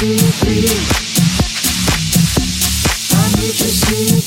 see you. I need to see you.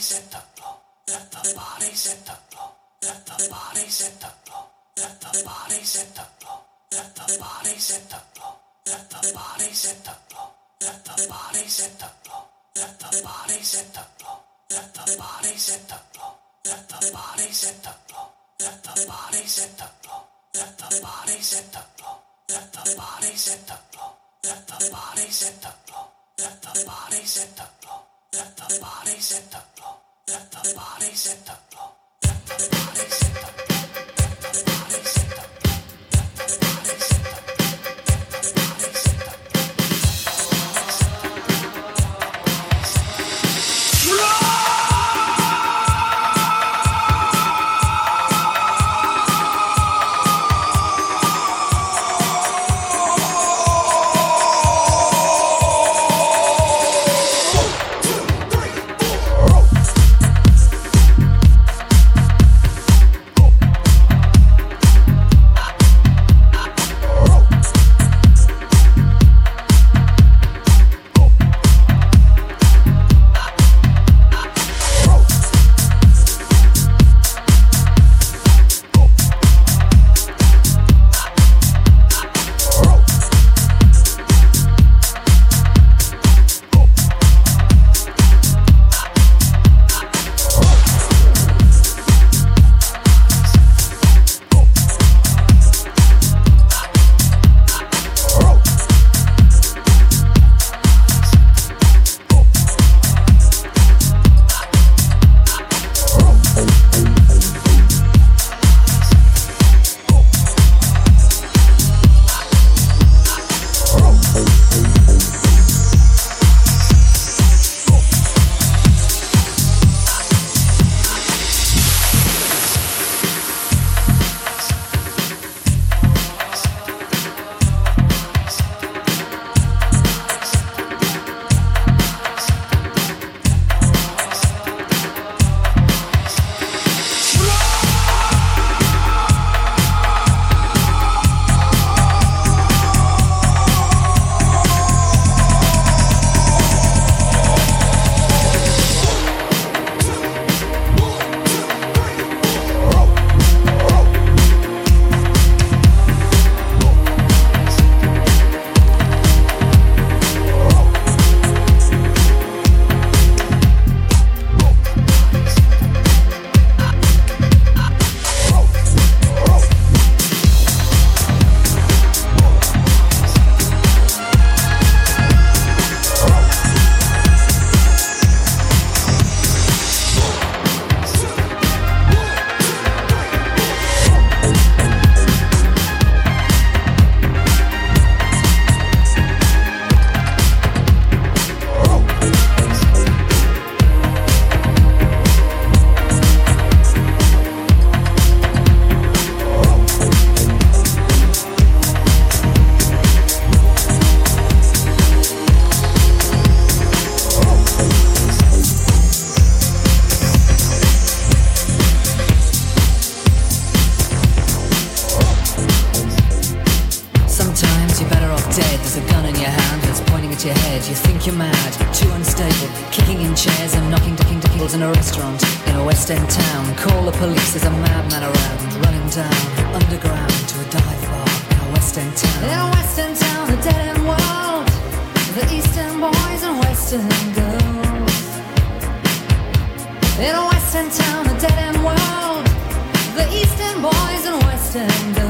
bodies hit the flow. Let the body set the flow. Let the body set the flow. Let the body set the flow. Let the body set the flow. Let the body set the flow. Let the body set the flow. Let the body set the flow. Let the body set the flow. Let the body set the flow. Let the body set the flow. Let the body set the flow. Let the body set the flow. Let the body set the flow. Let the body set the flow. Let the bodies hit the floor. Let the bodies hit the floor. in town. Call the police, there's a madman around. Running down underground to a dive bar in a western town. In a western town, the dead end world. The eastern boys and western girls. In a western town, the dead end world. The eastern boys and western girls.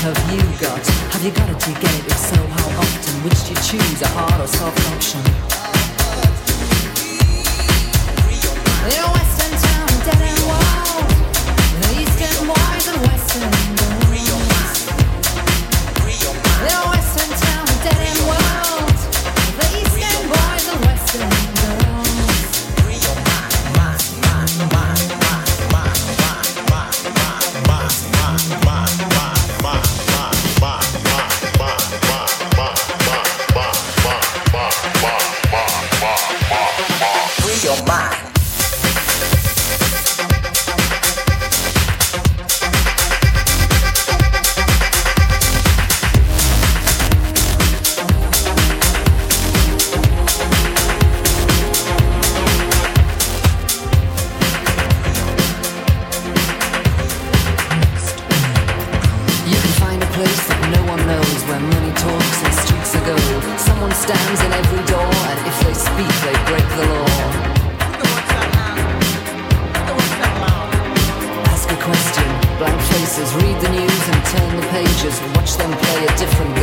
have you got? Have you got it? Do get it? If so, how often? Which do you choose, a hard or soft option? Different